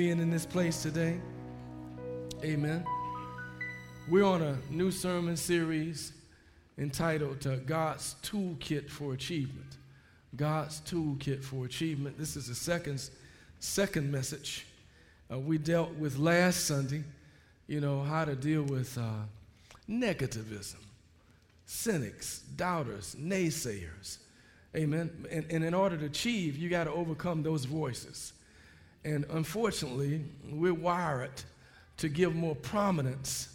being in this place today. Amen. We're on a new sermon series entitled uh, God's Toolkit for Achievement. God's Toolkit for Achievement. This is the second, second message. Uh, we dealt with last Sunday, you know, how to deal with uh, negativism, cynics, doubters, naysayers. Amen. And, and in order to achieve, you got to overcome those voices. And unfortunately, we're wired to give more prominence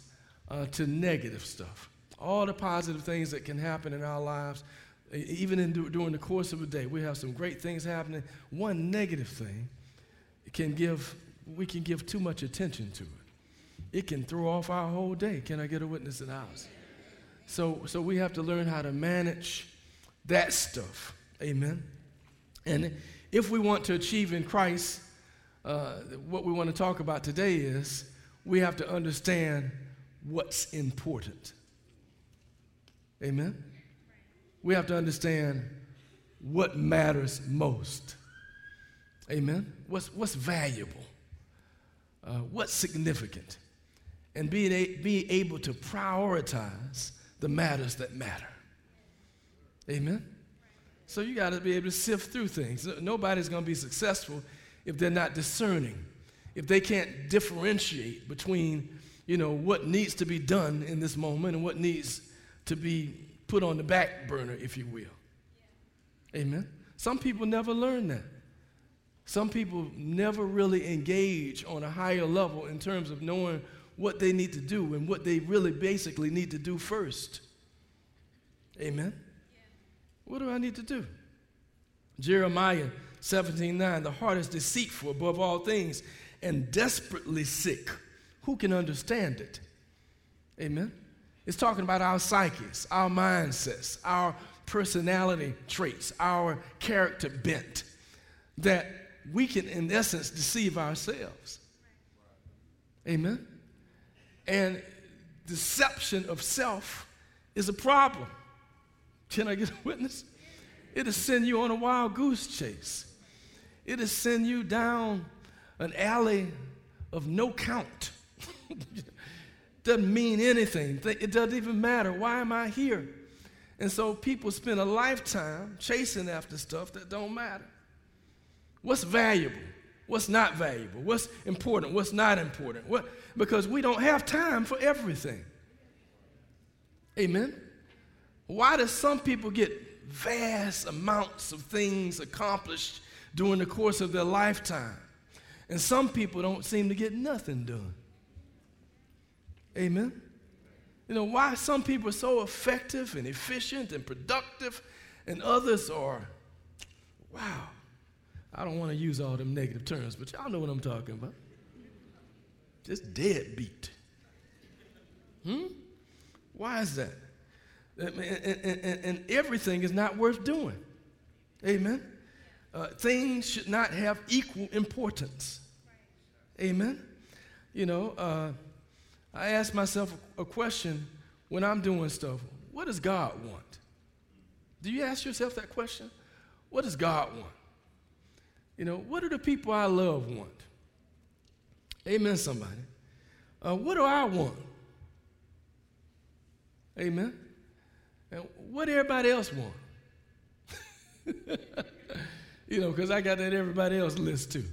uh, to negative stuff. All the positive things that can happen in our lives, even in, during the course of a day, we have some great things happening. One negative thing can give, we can give too much attention to it. It can throw off our whole day. Can I get a witness in the house? So, so we have to learn how to manage that stuff. Amen. And if we want to achieve in Christ, uh, what we want to talk about today is we have to understand what's important. Amen? We have to understand what matters most. Amen? What's, what's valuable? Uh, what's significant? And being a, be able to prioritize the matters that matter. Amen? So you got to be able to sift through things. Nobody's going to be successful if they're not discerning, if they can't differentiate between, you know, what needs to be done in this moment and what needs to be put on the back burner, if you will. Amen. Some people never learn that. Some people never really engage on a higher level in terms of knowing what they need to do and what they really basically need to do first. Amen. What do I need to do? Jeremiah 17 9, the heart is deceitful above all things and desperately sick. Who can understand it? Amen. It's talking about our psyches, our mindsets, our personality traits, our character bent, that we can, in essence, deceive ourselves. Amen. And deception of self is a problem. Can I get a witness? It'll send you on a wild goose chase. It'll send you down an alley of no count. doesn't mean anything. It doesn't even matter. Why am I here? And so people spend a lifetime chasing after stuff that don't matter. What's valuable? What's not valuable? What's important? What's not important? What? Because we don't have time for everything. Amen. Why do some people get vast amounts of things accomplished during the course of their lifetime. And some people don't seem to get nothing done. Amen? You know, why some people are so effective and efficient and productive, and others are, wow, I don't want to use all them negative terms, but y'all know what I'm talking about. Just deadbeat. Hmm? Why is that? And, and, and, and everything is not worth doing. Amen? Uh, things should not have equal importance. Amen? You know, uh, I ask myself a question when I'm doing stuff what does God want? Do you ask yourself that question? What does God want? You know, what do the people I love want? Amen, somebody. Uh, what do I want? Amen. And what everybody else want? you know, because I got that everybody else list too.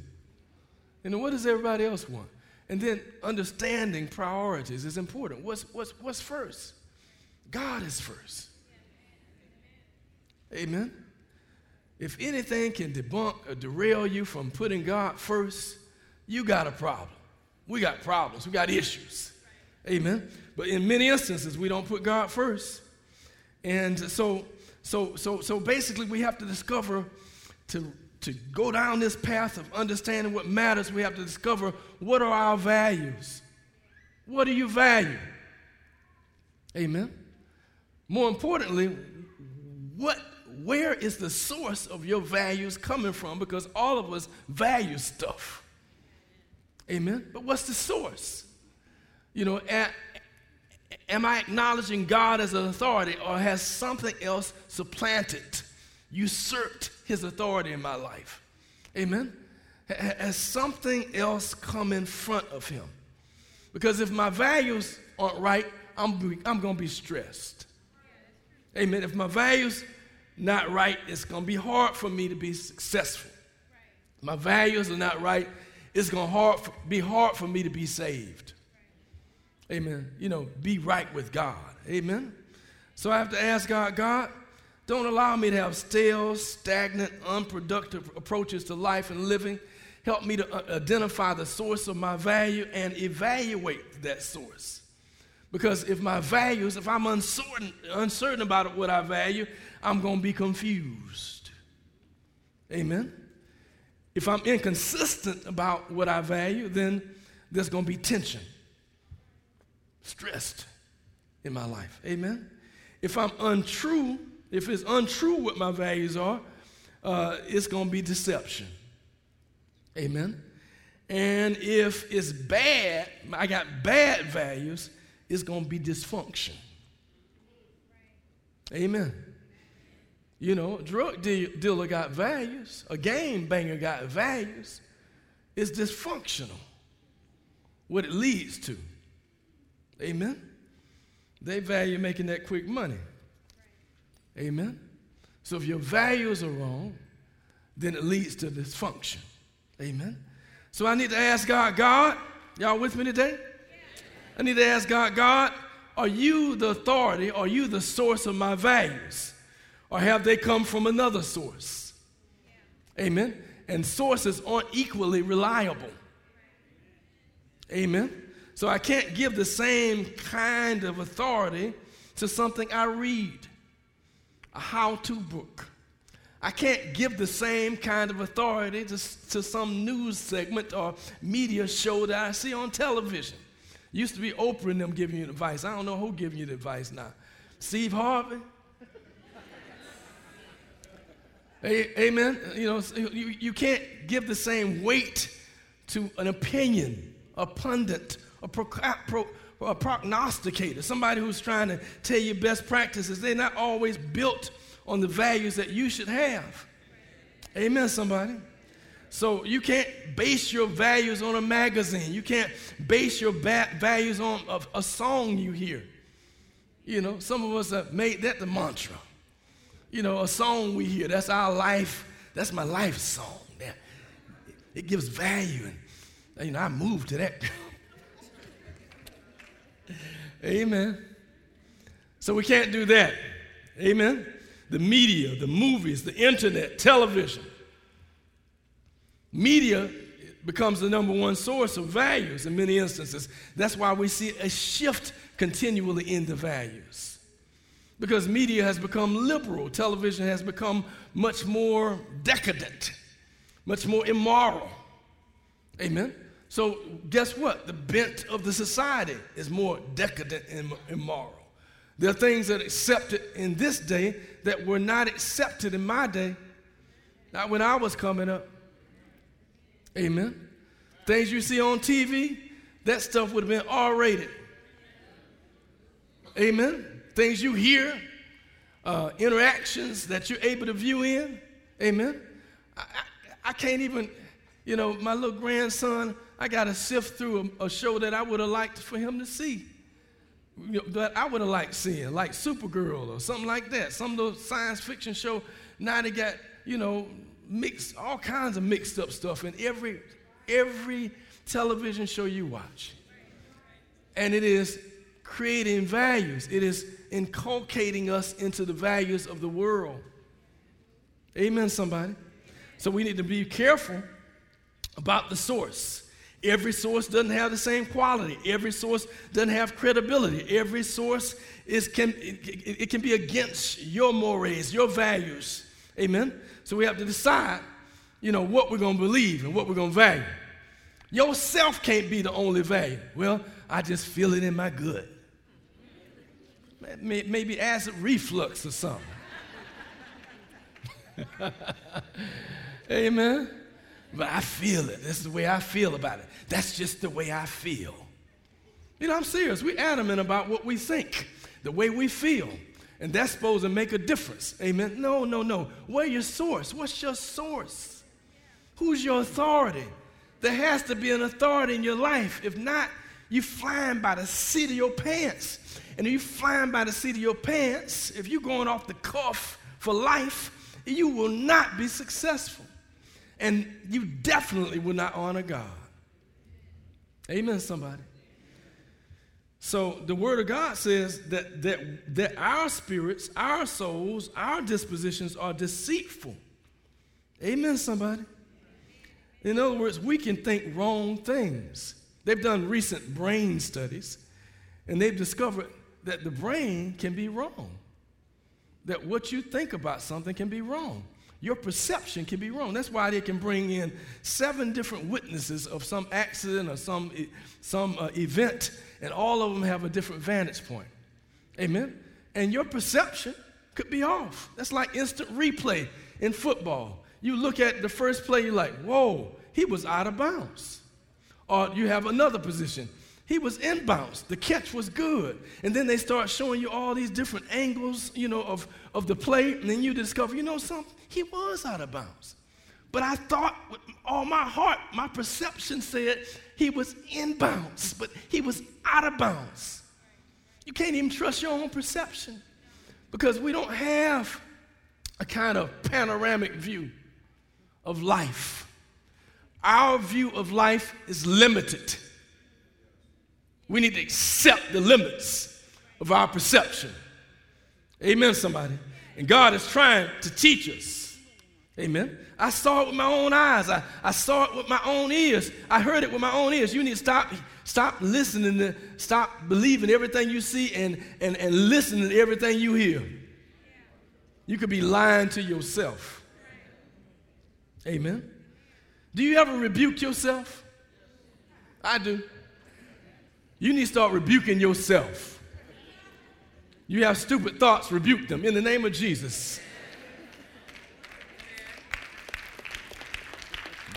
And what does everybody else want? And then understanding priorities is important. What's, what's, what's first? God is first. Amen. If anything can debunk or derail you from putting God first, you got a problem. We got problems. We got issues. Amen. But in many instances, we don't put God first. And so, so, so, so basically, we have to discover to, to go down this path of understanding what matters, we have to discover what are our values. What do you value? Amen. More importantly, what where is the source of your values coming from? Because all of us value stuff. Amen. But what's the source? You know, am I acknowledging God as an authority or has something else supplanted, usurped his authority in my life. Amen? has something else come in front of him. Because if my values aren't right, I'm, I'm going to be stressed. Amen. If my values not right, it's going to be hard for me to be successful. My values are not right, it's going to hard for, be hard for me to be saved. Amen. You know, be right with God. Amen. So I have to ask God, God, don't allow me to have stale, stagnant, unproductive approaches to life and living. Help me to uh, identify the source of my value and evaluate that source. Because if my values, if I'm uncertain, uncertain about what I value, I'm going to be confused. Amen. If I'm inconsistent about what I value, then there's going to be tension, stressed in my life. Amen. If I'm untrue, if it's untrue what my values are, uh, it's going to be deception. Amen. And if it's bad, I got bad values, it's going to be dysfunction. Amen. You know, a drug dealer got values, a game banger got values. It's dysfunctional what it leads to. Amen. They value making that quick money. Amen. So if your values are wrong, then it leads to dysfunction. Amen. So I need to ask God, God, y'all with me today? I need to ask God, God, are you the authority? Are you the source of my values? Or have they come from another source? Amen. And sources aren't equally reliable. Amen. So I can't give the same kind of authority to something I read, a how to book. I can't give the same kind of authority to, to some news segment or media show that I see on television. Used to be Oprah and them giving you advice. I don't know who giving you the advice now. Steve Harvey? Amen. You know, you, you can't give the same weight to an opinion, a pundit, a, pro, pro, a prognosticator, somebody who's trying to tell you best practices. They're not always built on the values that you should have. Amen, somebody. So you can't base your values on a magazine. You can't base your values on a, a song you hear. You know, some of us have made that the mantra. You know, a song we hear, that's our life, that's my life song. It gives value. And, you know, I moved to that. Amen. So we can't do that. Amen. The media, the movies, the internet, television, Media becomes the number one source of values in many instances. That's why we see a shift continually in the values. Because media has become liberal, television has become much more decadent, much more immoral. Amen. So, guess what? The bent of the society is more decadent and immoral. There are things that are accepted in this day that were not accepted in my day, not when I was coming up. Amen. Things you see on TV, that stuff would have been R rated. Amen. Things you hear, uh, interactions that you're able to view in. Amen. I, I, I, can't even, you know, my little grandson, I got to sift through a, a show that I would have liked for him to see. You know, that I would have liked seeing, like Supergirl or something like that. Some of those science fiction show, now they got, you know, mixed all kinds of mixed up stuff in every every television show you watch. And it is creating values. It is inculcating us into the values of the world. Amen, somebody. So we need to be careful about the source. Every source doesn't have the same quality. Every source doesn't have credibility. Every source is can it, it can be against your mores, your values. Amen. So we have to decide, you know, what we're going to believe and what we're going to value. Yourself can't be the only value. Well, I just feel it in my gut. Maybe acid reflux or something. Amen. But I feel it. This is the way I feel about it. That's just the way I feel. You know, I'm serious. We're adamant about what we think, the way we feel. And that's supposed to make a difference. Amen. No, no, no. Where your source? What's your source? Who's your authority? There has to be an authority in your life. If not, you're flying by the seat of your pants. And if you're flying by the seat of your pants, if you're going off the cuff for life, you will not be successful. And you definitely will not honor God. Amen, somebody. So the word of God says that, that, that our spirits, our souls, our dispositions are deceitful. Amen, somebody. In other words, we can think wrong things. They've done recent brain studies, and they've discovered that the brain can be wrong. That what you think about something can be wrong. Your perception can be wrong. That's why they can bring in seven different witnesses of some accident or some, some uh, event, and all of them have a different vantage point. Amen? And your perception could be off. That's like instant replay in football. You look at the first play, you're like, whoa, he was out of bounds. Or you have another position. He was inbounds. The catch was good. And then they start showing you all these different angles, you know, of, of the play. And then you discover, you know something? He was out of bounds. But I thought with all my heart, my perception said he was inbounds, but he was out of bounds. You can't even trust your own perception because we don't have a kind of panoramic view of life. Our view of life is limited. We need to accept the limits of our perception. Amen, somebody. And God is trying to teach us. Amen. I saw it with my own eyes. I, I saw it with my own ears. I heard it with my own ears. You need to stop, stop listening to, stop believing everything you see and, and, and listening to everything you hear. You could be lying to yourself. Amen. Do you ever rebuke yourself? I do. You need to start rebuking yourself. You have stupid thoughts, rebuke them in the name of Jesus.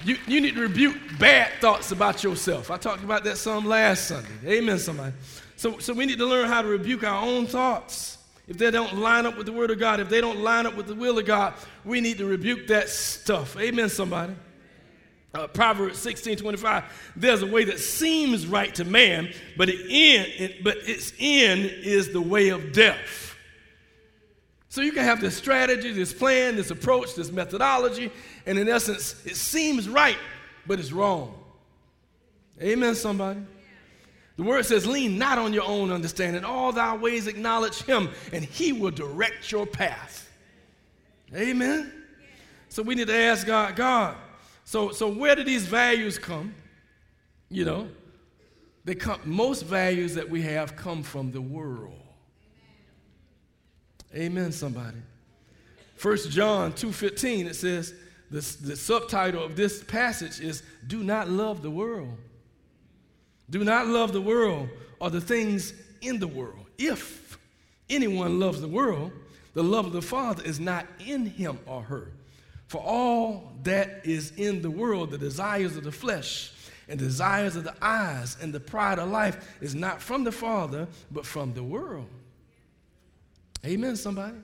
You, you need to rebuke bad thoughts about yourself. I talked about that some last Sunday. Amen, somebody. So, so we need to learn how to rebuke our own thoughts. If they don't line up with the Word of God, if they don't line up with the will of God, we need to rebuke that stuff. Amen, somebody. Uh, Proverbs 16 25, there's a way that seems right to man, but, it end, it, but its end is the way of death. So you can have this strategy, this plan, this approach, this methodology, and in essence, it seems right, but it's wrong. Amen, somebody. The word says, lean not on your own understanding. All thy ways acknowledge him, and he will direct your path. Amen. So we need to ask God, God, so, so where do these values come? You know, they come, most values that we have come from the world. Amen, somebody. First John 2.15, it says, the, the subtitle of this passage is, Do not love the world. Do not love the world or the things in the world. If anyone loves the world, the love of the Father is not in him or her. For all that is in the world, the desires of the flesh and desires of the eyes and the pride of life, is not from the Father, but from the world. Amen, somebody?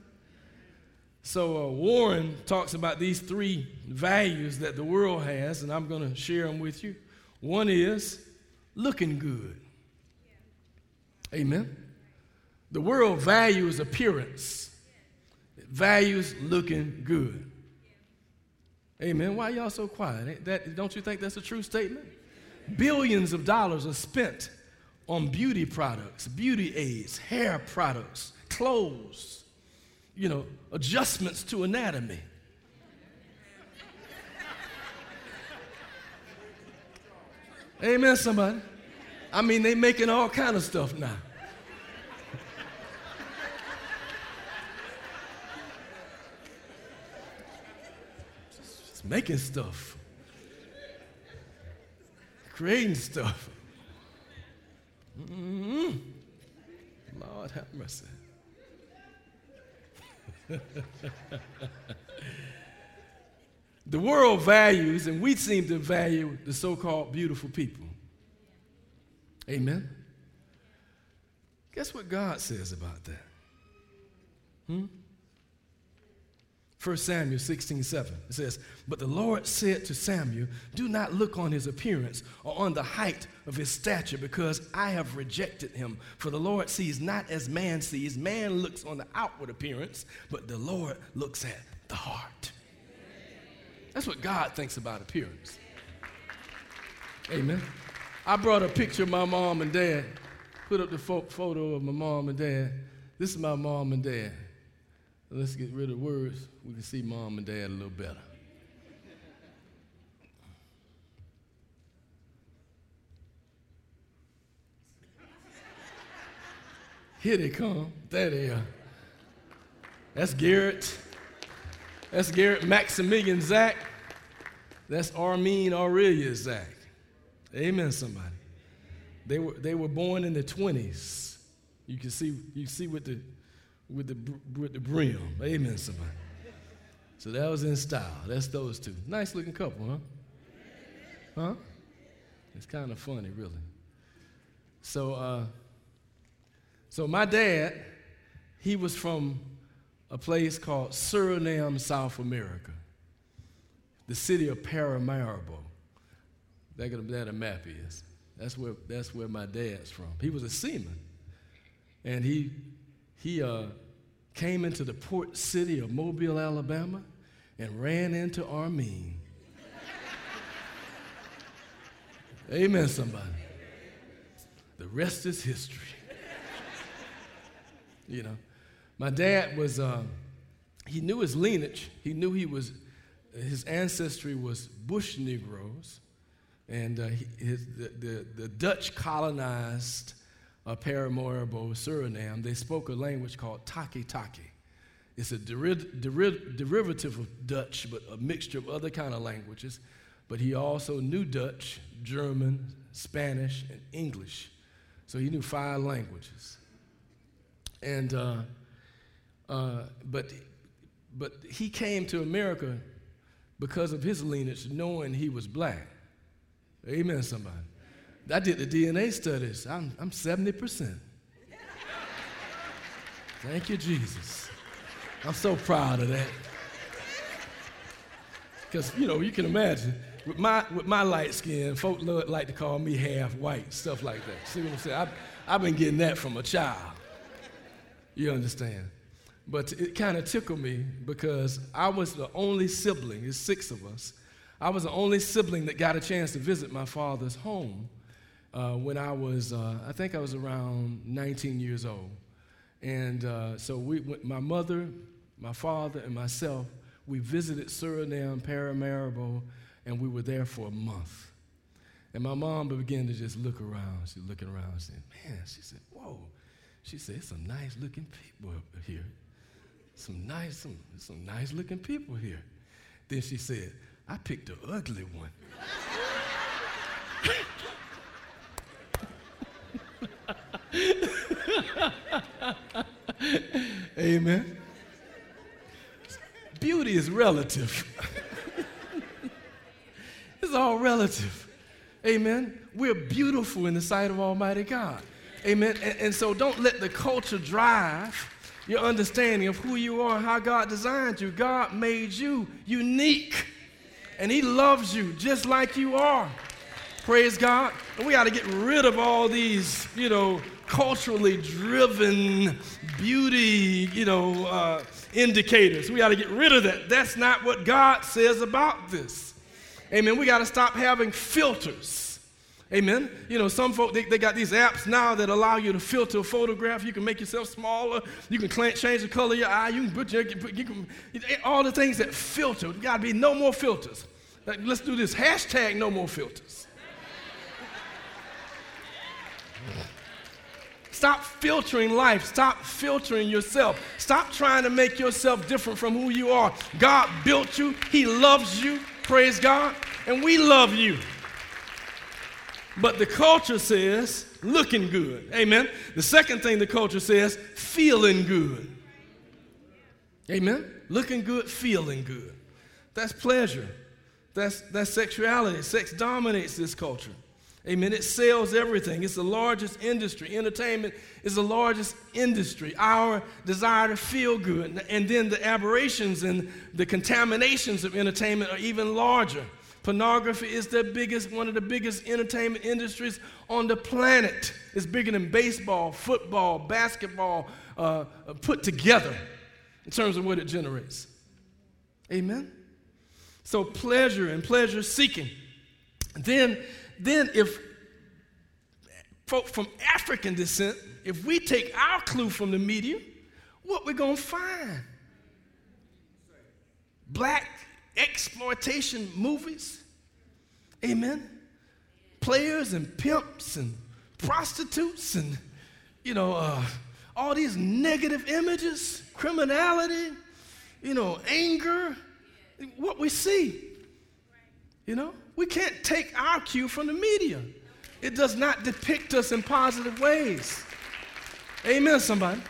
So, uh, Warren talks about these three values that the world has, and I'm going to share them with you. One is looking good. Amen. The world values appearance, it values looking good. Amen. Why y'all so quiet? That, don't you think that's a true statement? Billions of dollars are spent on beauty products, beauty aids, hair products, clothes, you know, adjustments to anatomy. Amen, somebody. I mean, they making all kind of stuff now. Making stuff. Creating stuff. Mm-hmm. Lord have mercy. the world values, and we seem to value the so called beautiful people. Amen. Guess what God says about that? Hmm? 1 Samuel 16, 7. It says, But the Lord said to Samuel, Do not look on his appearance or on the height of his stature, because I have rejected him. For the Lord sees not as man sees. Man looks on the outward appearance, but the Lord looks at the heart. That's what God thinks about appearance. Amen. I brought a picture of my mom and dad, put up the photo of my mom and dad. This is my mom and dad. Let's get rid of words. We can see mom and dad a little better. Here they come. There they are. That's Garrett. That's Garrett Maximilian Zach. That's Armin Aurelia Zach. Amen, somebody. They were, they were born in the 20s. You can see, you see with the with the, with the brim. Amen, somebody. So that was in style. That's those two. Nice looking couple, huh? Huh? It's kind of funny, really. So, uh, so my dad, he was from a place called Suriname, South America, the city of Paramaribo. That that a map is. That's where that's where my dad's from. He was a seaman, and he he uh, came into the port city of Mobile, Alabama, and ran into Armin. Amen, somebody. The rest is history. you know, my dad was, uh, he knew his lineage. He knew he was, his ancestry was Bush Negroes. And uh, he, his, the, the, the Dutch colonized uh, Paramaribo, Suriname, they spoke a language called Taki Taki. It's a deri- deri- derivative of Dutch, but a mixture of other kind of languages. But he also knew Dutch, German, Spanish, and English. So he knew five languages. And uh, uh, but but he came to America because of his lineage, knowing he was black. Amen, somebody. I did the DNA studies. I'm, I'm 70%. Thank you, Jesus. I'm so proud of that. Because, you know, you can imagine, with my, with my light skin, folk like to call me half white, stuff like that. See what I'm saying? I've, I've been getting that from a child. You understand? But it kind of tickled me because I was the only sibling, there's six of us. I was the only sibling that got a chance to visit my father's home uh, when I was, uh, I think I was around 19 years old. And uh, so we, my mother, my father, and myself, we visited Suriname, Paramaribo, and we were there for a month. And my mom began to just look around. She's looking around and said, Man, she said, Whoa. She said, Some nice looking people here. Some nice, some, some nice looking people here. Then she said, I picked the ugly one. Amen. Beauty is relative. it's all relative. Amen. We're beautiful in the sight of Almighty God. Amen. And, and, so don't let the culture drive your understanding of who you are and how God designed you. God made you unique, and He loves you just like you are. Praise God. And we got to get rid of all these, you know, culturally driven beauty, you know, uh, indicators. We got to get rid of that. That's not what God says about this. Amen. We got to stop having filters. Amen. You know, some folk, they, they, got these apps now that allow you to filter a photograph. You can make yourself smaller. You can change the color of your eye. You can put your, you can, all the things that filter. You got to be no more filters. Let's do this. Hashtag no more filters. Stop filtering life. Stop filtering yourself. Stop trying to make yourself different from who you are. God built you, He loves you. Praise God. And we love you. But the culture says looking good. Amen. The second thing the culture says feeling good. Amen. Looking good, feeling good. That's pleasure. That's, that's sexuality. Sex dominates this culture. Amen. It sells everything. It's the largest industry. Entertainment is the largest industry. Our desire to feel good. And then the aberrations and the contaminations of entertainment are even larger. Pornography is the biggest, one of the biggest entertainment industries on the planet. It's bigger than baseball, football, basketball uh, put together in terms of what it generates. Amen? So, pleasure and pleasure seeking. Then then if folk from African descent, if we take our clue from the media, what going to find? Black exploitation movies. Amen. Players and pimps and prostitutes and, you know, uh, all these negative images, criminality, you know, anger, what we see. You know? We can't take our cue from the media. It does not depict us in positive ways. Amen, somebody.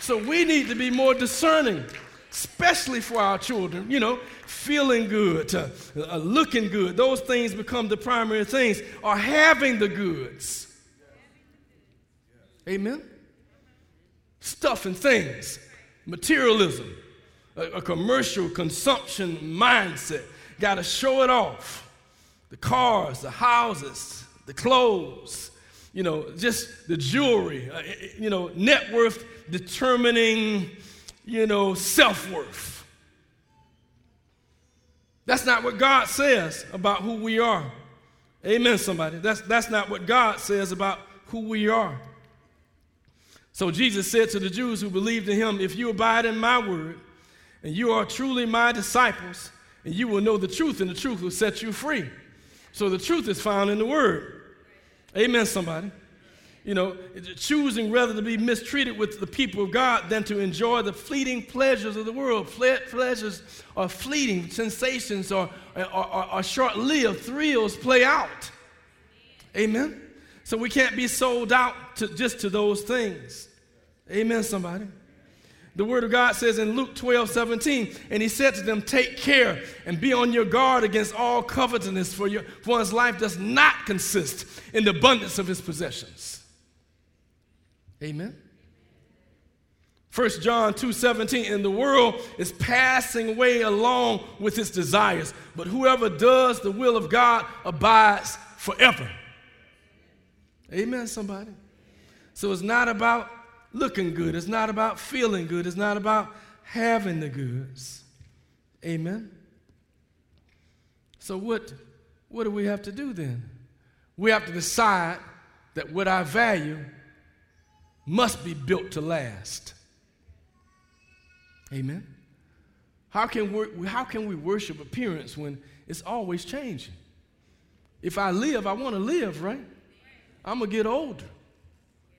So we need to be more discerning, especially for our children. You know, feeling good, uh, uh, looking good. Those things become the primary things, or having the goods. Amen. Stuff and things, materialism, a, a commercial consumption mindset. Got to show it off the cars, the houses, the clothes, you know, just the jewelry, uh, you know, net worth determining, you know, self worth. That's not what God says about who we are. Amen, somebody. That's, that's not what God says about who we are. So Jesus said to the Jews who believed in him, If you abide in my word, and you are truly my disciples, and you will know the truth, and the truth will set you free. So the truth is found in the Word. Amen, somebody. You know, choosing rather to be mistreated with the people of God than to enjoy the fleeting pleasures of the world. Pleasures are fleeting, sensations are, are, are, are short lived, thrills play out. Amen. So we can't be sold out to, just to those things. Amen, somebody. The Word of God says in Luke 12, 17, and he said to them, Take care and be on your guard against all covetousness, for, your, for one's life does not consist in the abundance of his possessions. Amen. 1 John 2 17, and the world is passing away along with its desires, but whoever does the will of God abides forever. Amen, somebody. So it's not about looking good. It's not about feeling good. It's not about having the goods. Amen. So what what do we have to do then? We have to decide that what I value must be built to last. Amen. How can we, how can we worship appearance when it's always changing? If I live, I want to live, right? I'm going to get older.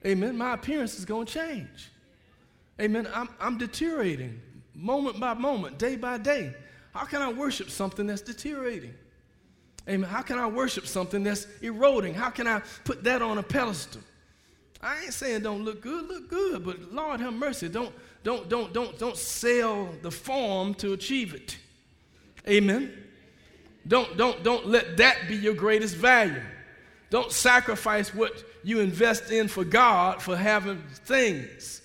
Amen. My appearance is going to change. Amen. I'm, I'm deteriorating moment by moment, day by day. How can I worship something that's deteriorating? Amen. How can I worship something that's eroding? How can I put that on a pedestal? I ain't saying don't look good, look good, but Lord have mercy, don't don't don't don't don't sell the form to achieve it. Amen. Don't don't don't let that be your greatest value. Don't sacrifice what you invest in for God for having things.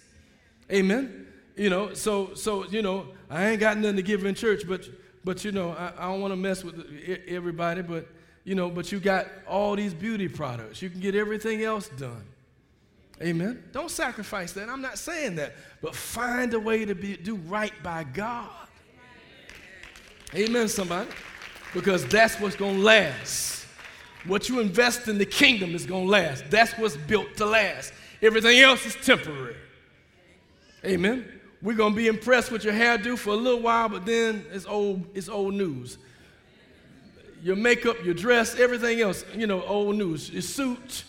Amen. You know, so so you know, I ain't got nothing to give in church, but but you know, I, I don't want to mess with everybody, but you know, but you got all these beauty products. You can get everything else done. Amen. Don't sacrifice that. I'm not saying that, but find a way to be do right by God. Amen, somebody. Because that's what's gonna last. What you invest in the kingdom is going to last. That's what's built to last. Everything else is temporary. Amen. We're going to be impressed with your hairdo for a little while, but then it's old, it's old news. Your makeup, your dress, everything else, you know, old news. Your suit,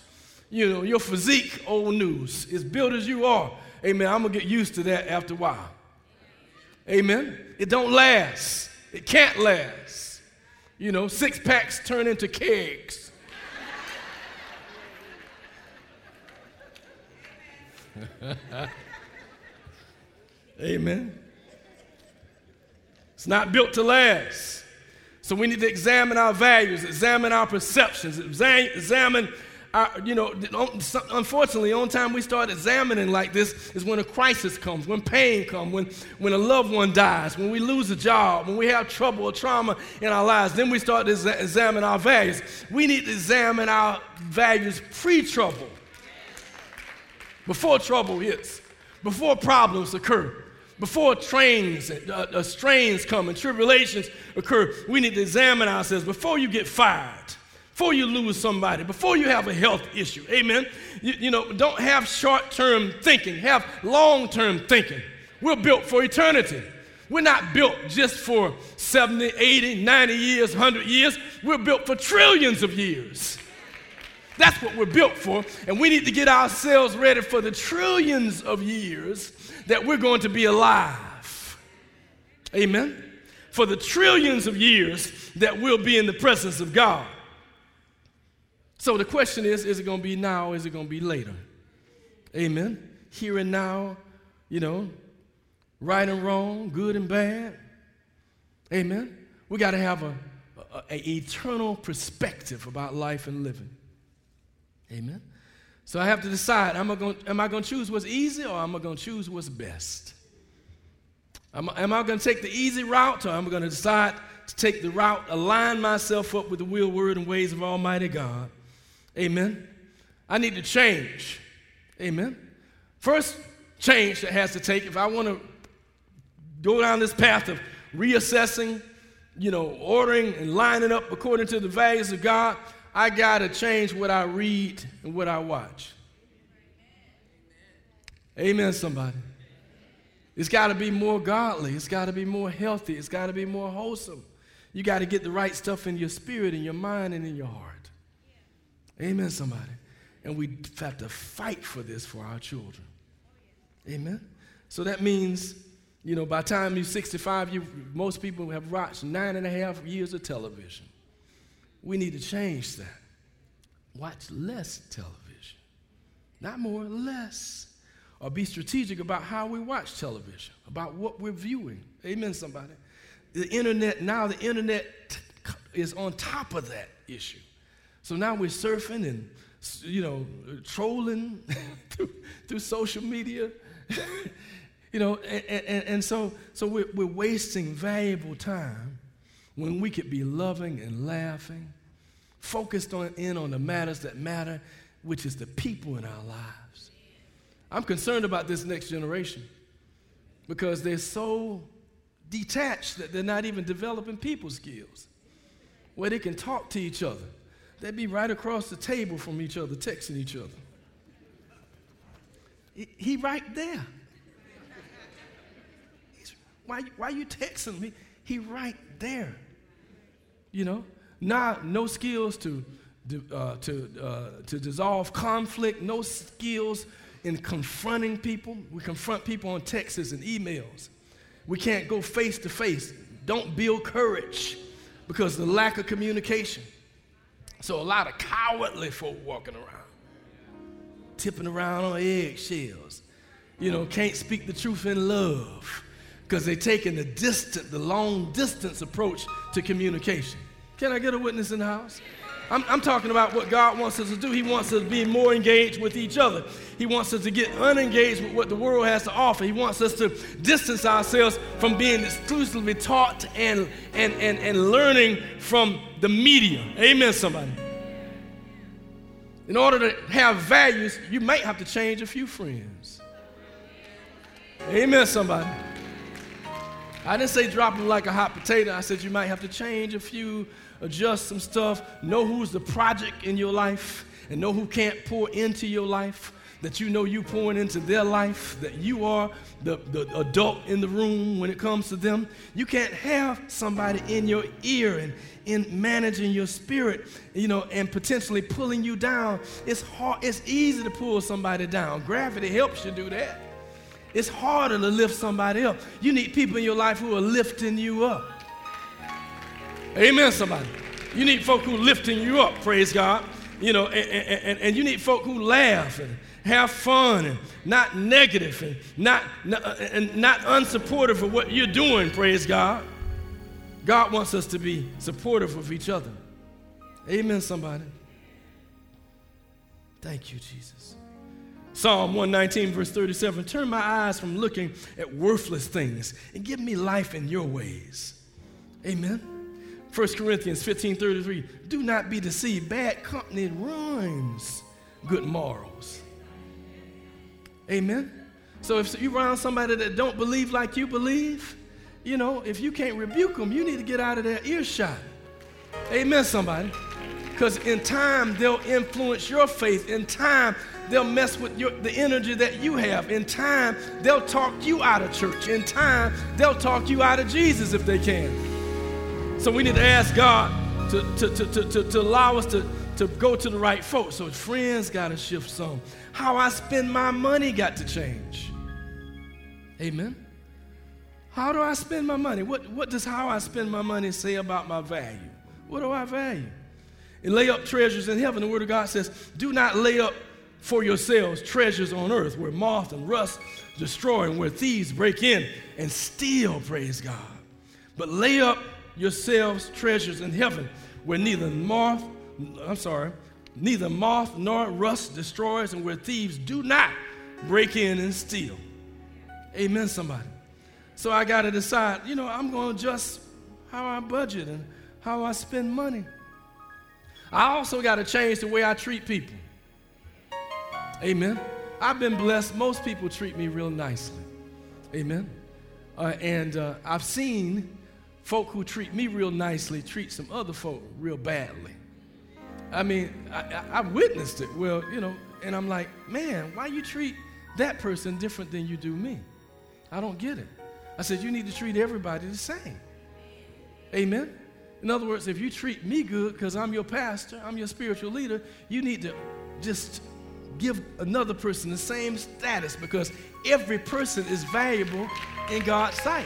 you know, your physique, old news. As built as you are, amen, I'm going to get used to that after a while. Amen. It don't last. It can't last. You know, six packs turn into kegs. Amen. It's not built to last. So we need to examine our values, examine our perceptions, examine our, you know, um, unfortunately, the only time we start examining like this is when a crisis comes, when pain comes, when, when a loved one dies, when we lose a job, when we have trouble or trauma in our lives. Then we start to examine our values. We need to examine our values pre trouble, before trouble hits, before problems occur. Before trains, uh, uh, strains come and tribulations occur, we need to examine ourselves before you get fired before you lose somebody, before you have a health issue. Amen. You, you know, don't have short term thinking, have long term thinking. We're built for eternity. We're not built just for 70, 80, 90 years, 100 years. We're built for trillions of years. That's what we're built for. And we need to get ourselves ready for the trillions of years that we're going to be alive. Amen. For the trillions of years that we'll be in the presence of God. So the question is is it going to be now or is it going to be later? Amen. Here and now, you know, right and wrong, good and bad. Amen. We got to have a, eternal perspective about life and living. Amen. So I have to decide am I going, am I going to choose what's easy or am I going to choose what's best? Am, am I going to take the easy route or am I going to decide to take the route, align myself up with the will, word, and ways of Almighty God? Amen. I need to change. Amen. First change that has to take, if I want to go down this path of reassessing, you know, ordering and lining up according to the values of God, I got to change what I read and what I watch. Amen, somebody. It's got to be more godly. It's got to be more healthy. It's got to be more wholesome. You got to get the right stuff in your spirit, in your mind, and in your heart. Amen, somebody. And we have to fight for this for our children. Amen. So that means, you know, by the time you're 65, you, most people have watched nine and a half years of television. We need to change that. Watch less television. Not more, less. Or be strategic about how we watch television, about what we're viewing. Amen, somebody. The internet, now the internet is on top of that issue. So now we're surfing and, you know, trolling through, through, social media. you know, and, and, and, so, so we're, we're wasting valuable time when we could be loving and laughing, focused on, in on the matters that matter, which is the people in our lives. I'm concerned about this next generation because they're so detached that they're not even developing people skills where they can talk to each other they'd be right across the table from each other, texting each other. He, he right there. He's, why, why you texting me? He right there. You know, not no skills to uh, to uh, to dissolve conflict, no skills in confronting people. We confront people on texts and emails. We can't go face to face. Don't build courage because the lack of communication. So a lot of cowardly folk walking around, tipping around on eggshells. You know, can't speak the truth in love because they're taking the distant, the long distance approach to communication. Can I get a witness in the house? I'm, I'm, talking about what God wants us to do. He wants us to be more engaged with each other. He wants us to get unengaged with what the world has to offer. He wants us to distance ourselves from being exclusively taught and, and, and, and learning from the media. Amen, somebody. In order to have values, you might have to change a few friends. Amen, somebody. I didn't say drop them like a hot potato. I said you might have to change a few adjust some stuff, know who's the project in your life, and know who can't pour into your life, that you know you pouring into their life, that you are the, the adult in the room when it comes to them. You can't have somebody in your ear and in managing your spirit, you know, and potentially pulling you down. It's hard, it's easy to pull somebody down. Gravity helps you do that. It's harder to lift somebody up. You need people in your life who are lifting you up. Amen, somebody. You need folk who lifting you up, praise God. You know, and, and, and you need folk who laugh and have fun and not negative and not, not, uh, and not unsupportive of what you're doing, praise God. God wants us to be supportive of each other. Amen, somebody. Thank you, Jesus. Psalm 119, verse 37 Turn my eyes from looking at worthless things and give me life in your ways. Amen. 1 Corinthians 15, 33 Do not be deceived. Bad company ruins good morals. Amen. So if you're around somebody that don't believe like you believe, you know, if you can't rebuke them, you need to get out of their earshot. Amen, somebody. Because in time, they'll influence your faith. In time, they'll mess with your, the energy that you have. In time, they'll talk you out of church. In time, they'll talk you out of Jesus if they can. So we need to ask God to, to, to, to, to allow us to, to go to the right folks. So friends got to shift some. How I spend my money got to change. Amen. How do I spend my money? What, what does how I spend my money say about my value? What do I value? And lay up treasures in heaven. The Word of God says, Do not lay up for yourselves treasures on earth where moth and rust destroy and where thieves break in and steal, praise God. But lay up yourselves treasures in heaven where neither moth, I'm sorry, neither moth nor rust destroys and where thieves do not break in and steal. Amen, somebody. So I got to decide, you know, I'm going to adjust how I budget and how I spend money. I also got to change the way I treat people. Amen. I've been blessed. Most people treat me real nicely. Amen. Uh, and uh, I've seen folk who treat me real nicely treat some other folk real badly. I mean, I, I, I witnessed it. Well, you know, and I'm like, man, why you treat that person different than you do me? I don't get it. I said, you need to treat everybody the same. Amen. In other words, if you treat me good because I'm your pastor, I'm your spiritual leader, you need to just give another person the same status because every person is valuable in God's sight.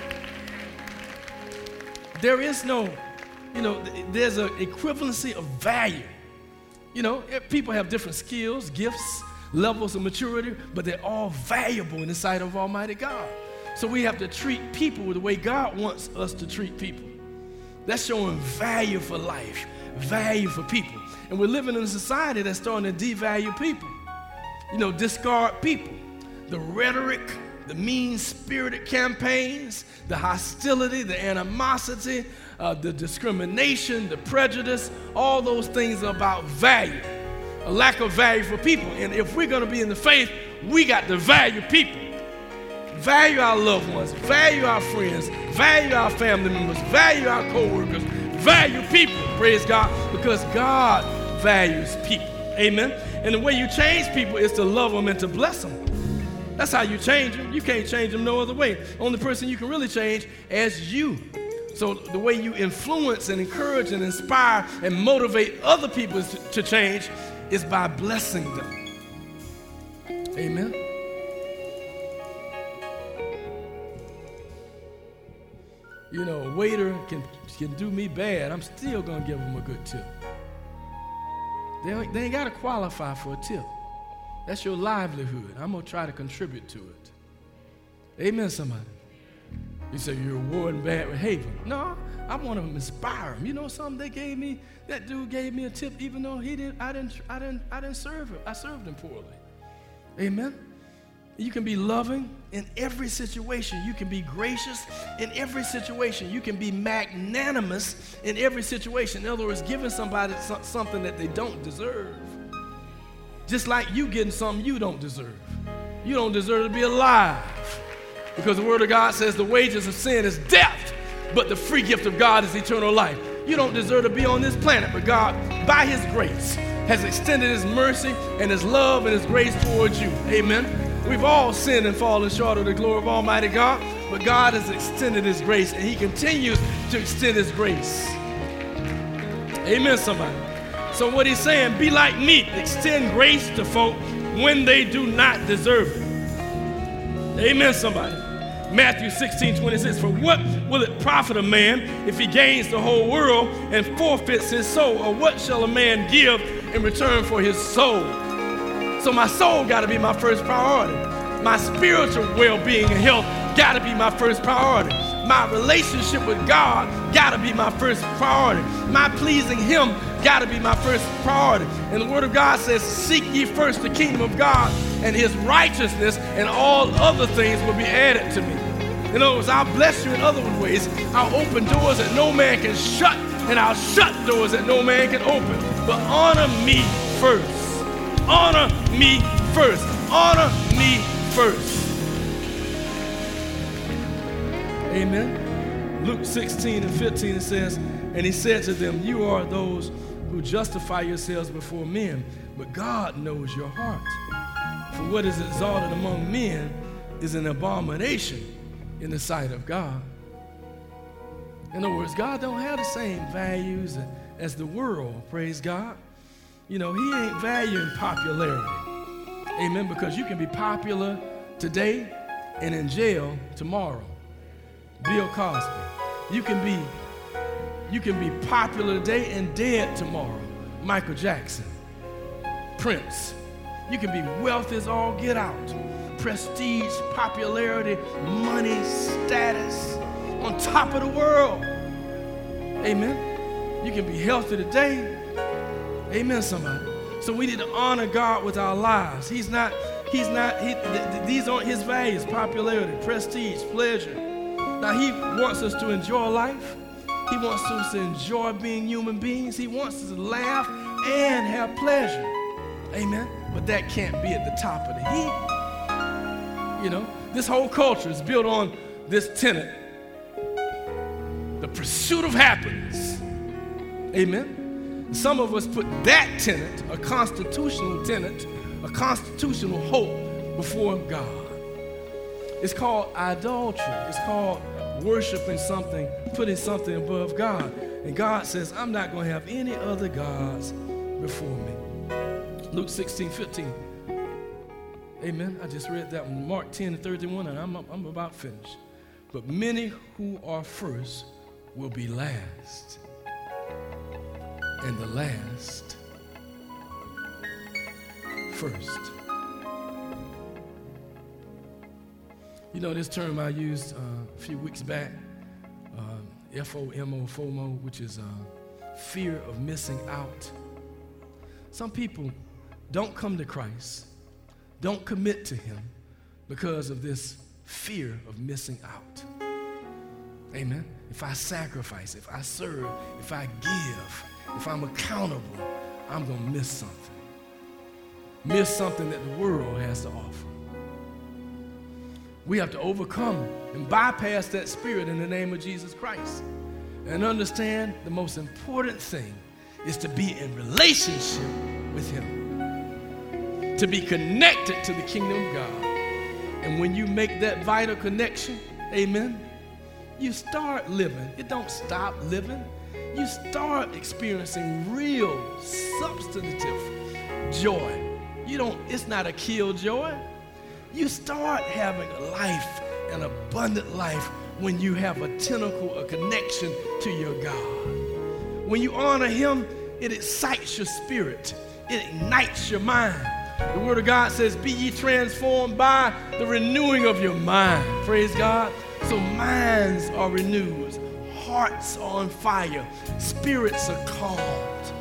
There is no, you know, there's an equivalency of value. You know, eh, people have different skills, gifts, levels of maturity, but they're all valuable in the sight of Almighty God. So we have to treat people the way God wants us to treat people. That's showing value for life, value for people. And we're living in a society that's starting to devalue people, you know, discard people. The rhetoric, the mean spirited campaigns, the hostility, the animosity, uh, the discrimination, the prejudice, all those things are about value, a lack of value for people. And if we're going to be in the faith, we got to value people. Value our loved ones, value our friends, value our family members, value our co-workers, value people, praise God, because God values people. Amen. And the way you change people is to love them and to bless them. That's how you change them. You can't change them no other way. Only person you can really change is you. So the way you influence and encourage and inspire and motivate other people to change is by blessing them. Amen. you know, a waiter can, can do me bad, I'm still going to give them a good tip. They, they ain't got to qualify for a tip. That's your livelihood. I'm going to try to contribute to it. Amen, somebody. You say you're a rewarding bad behavior. No, I want to inspire them. You know something? They gave me, that dude gave me a tip even though he didn't, I didn't, I didn't, I didn't serve him. I served him poorly. Amen. You can be loving in every situation. You can be gracious in every situation. You can be magnanimous in every situation. In other words, giving somebody something that they don't deserve. Just like you getting something you don't deserve. You don't deserve to be alive. Because the Word of God says the wages of sin is death, but the free gift of God is eternal life. You don't deserve to be on this planet, but God, by His grace, has extended His mercy and His love and His grace towards you. Amen. We've all sinned and fallen short of the glory of Almighty God, but God has extended His grace and He continues to extend His grace. Amen, somebody. So, what He's saying, be like me, extend grace to folk when they do not deserve it. Amen, somebody. Matthew 16, 26. For what will it profit a man if he gains the whole world and forfeits his soul? Or what shall a man give in return for his soul? So my soul got to be my first priority. My spiritual well being and health got to be my first priority. my relationship with God got to be my first priority. My pleasing Him got to be my first priority. And the Word of God says, Seek ye first the kingdom of God and His righteousness, and all other things will be added to me. In other words, I'll bless you in other ways. I'll open doors that no man can shut, and I'll shut doors that no man can open. But honor me first. Honor me first. Honor me first. Amen. Luke 16 and 15 it says, And he said to them, You are those justify yourselves before men, but God knows your heart. For what is exalted among men is an abomination in the sight of God. In other words, God don't have the same values as the world, praise God. You know, he ain't valuing popularity. Amen. Because you can be popular today and in jail tomorrow. Bill Cosby. You can be you can be popular today and dead tomorrow. Michael Jackson. Prince. You can be wealthy as all get out. Prestige, popularity, money, status, on top of the world. Amen. You can be healthy today. Amen, somebody. So we need to honor God with our lives. He's not, he's not, he, th- th- these aren't his values popularity, prestige, pleasure. Now, he wants us to enjoy life. He wants us to enjoy being human beings. He wants us to laugh and have pleasure. Amen. But that can't be at the top of the heap. You know, this whole culture is built on this tenet the pursuit of happiness. Amen. Some of us put that tenet, a constitutional tenet, a constitutional hope before God. It's called idolatry. It's called worshiping something, putting something above God. And God says, I'm not going to have any other gods before me. Luke 16, 15. Amen. I just read that one. Mark 10 and 31, and I'm, I'm about finished. But many who are first will be last, and the last first. You know, this term I used uh, a few weeks back, uh, FOMO, FOMO, which is uh, fear of missing out. Some people don't come to Christ, don't commit to Him because of this fear of missing out. Amen. If I sacrifice, if I serve, if I give, if I'm accountable, I'm going to miss something. Miss something that the world has to offer. We have to overcome and bypass that spirit in the name of Jesus Christ and understand the most important thing is to be in relationship with Him, to be connected to the kingdom of God. And when you make that vital connection, amen, you start living. It don't stop living. You start experiencing real, substantive joy. You don't, it's not a kill joy. You start having a life, an abundant life, when you have a tentacle, a connection to your God. When you honor Him, it excites your spirit, it ignites your mind. The Word of God says, Be ye transformed by the renewing of your mind. Praise God. So minds are renewed, hearts are on fire, spirits are calmed.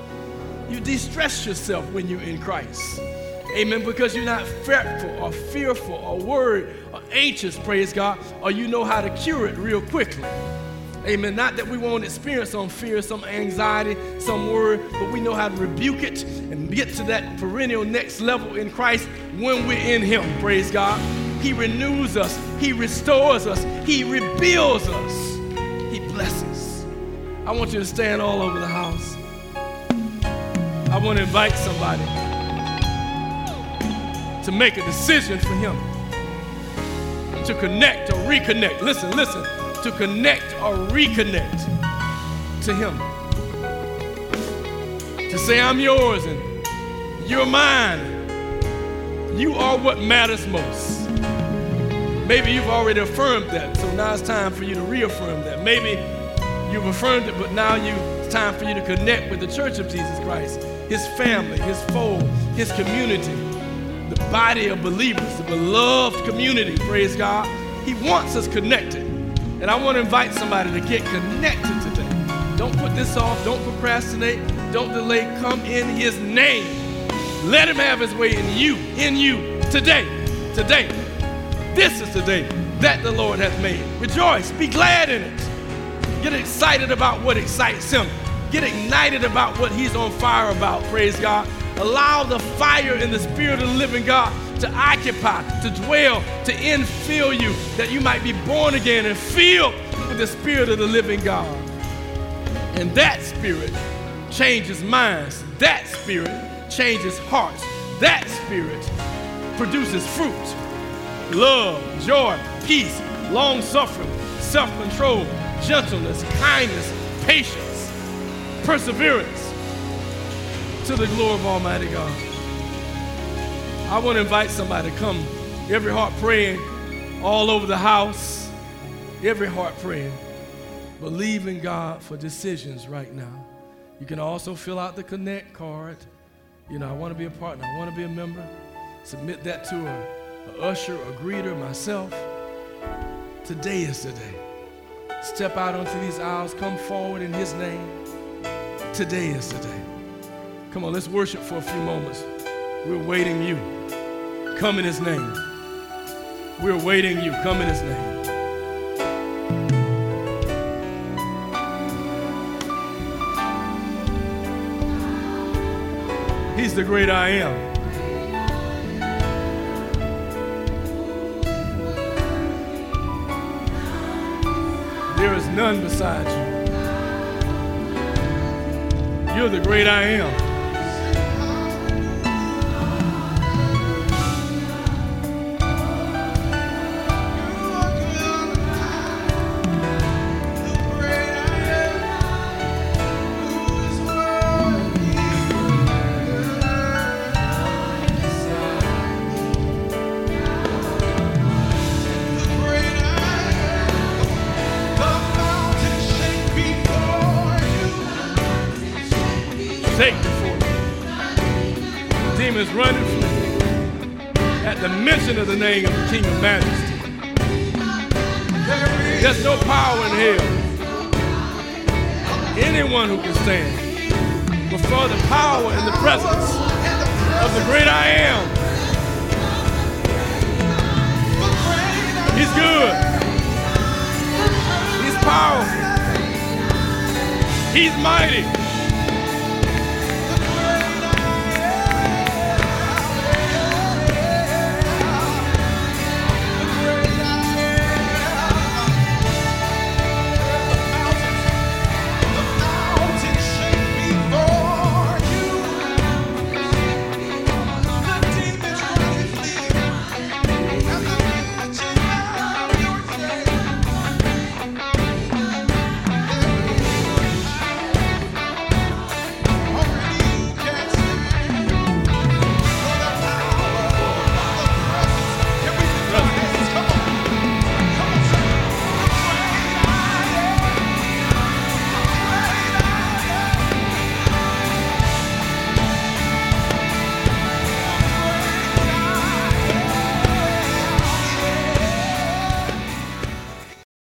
You de stress yourself when you're in Christ. Amen. Because you're not fretful or fearful or worried or anxious, praise God, or you know how to cure it real quickly. Amen. Not that we won't experience some fear, some anxiety, some worry, but we know how to rebuke it and get to that perennial next level in Christ when we're in Him. Praise God. He renews us, He restores us, He rebuilds us, He blesses. I want you to stand all over the house. I want to invite somebody to make a decision for Him, to connect or reconnect. Listen, listen, to connect or reconnect to Him. To say, I'm yours and you're mine. You are what matters most. Maybe you've already affirmed that, so now it's time for you to reaffirm that. Maybe you've affirmed it, but now you, it's time for you to connect with the Church of Jesus Christ, His family, His fold, His community body of believers, the beloved community, praise God. He wants us connected. And I want to invite somebody to get connected today. Don't put this off. Don't procrastinate. Don't delay. Come in His name. Let Him have His way in you, in you, today. Today. This is the day that the Lord hath made. Rejoice. Be glad in it. Get excited about what excites Him. Get ignited about what He's on fire about. Praise God. Allow the fire in the Spirit of the living God to occupy, to dwell, to infill you, that you might be born again and filled with the Spirit of the living God. And that Spirit changes minds. That Spirit changes hearts. That Spirit produces fruit love, joy, peace, long suffering, self control, gentleness, kindness, patience, perseverance to the glory of Almighty God. I want to invite somebody to come, every heart praying all over the house, every heart praying, Believe in God for decisions right now. You can also fill out the Connect card. You know, I want to be a partner, I want to be a member. Submit that to a, a usher, a greeter, myself. Today is the day. Step out onto these aisles, come forward in His name. Today is the day. Come on, let's worship for a few moments. We're waiting you. Come in his name. We're waiting you. Come in his name. He's the great I am. There is none beside you. You're the great I am. At the mention of the name of the King of Majesty. There's no power in hell. Anyone who can stand before the power and the presence of the great I am. He's good. He's powerful. He's mighty.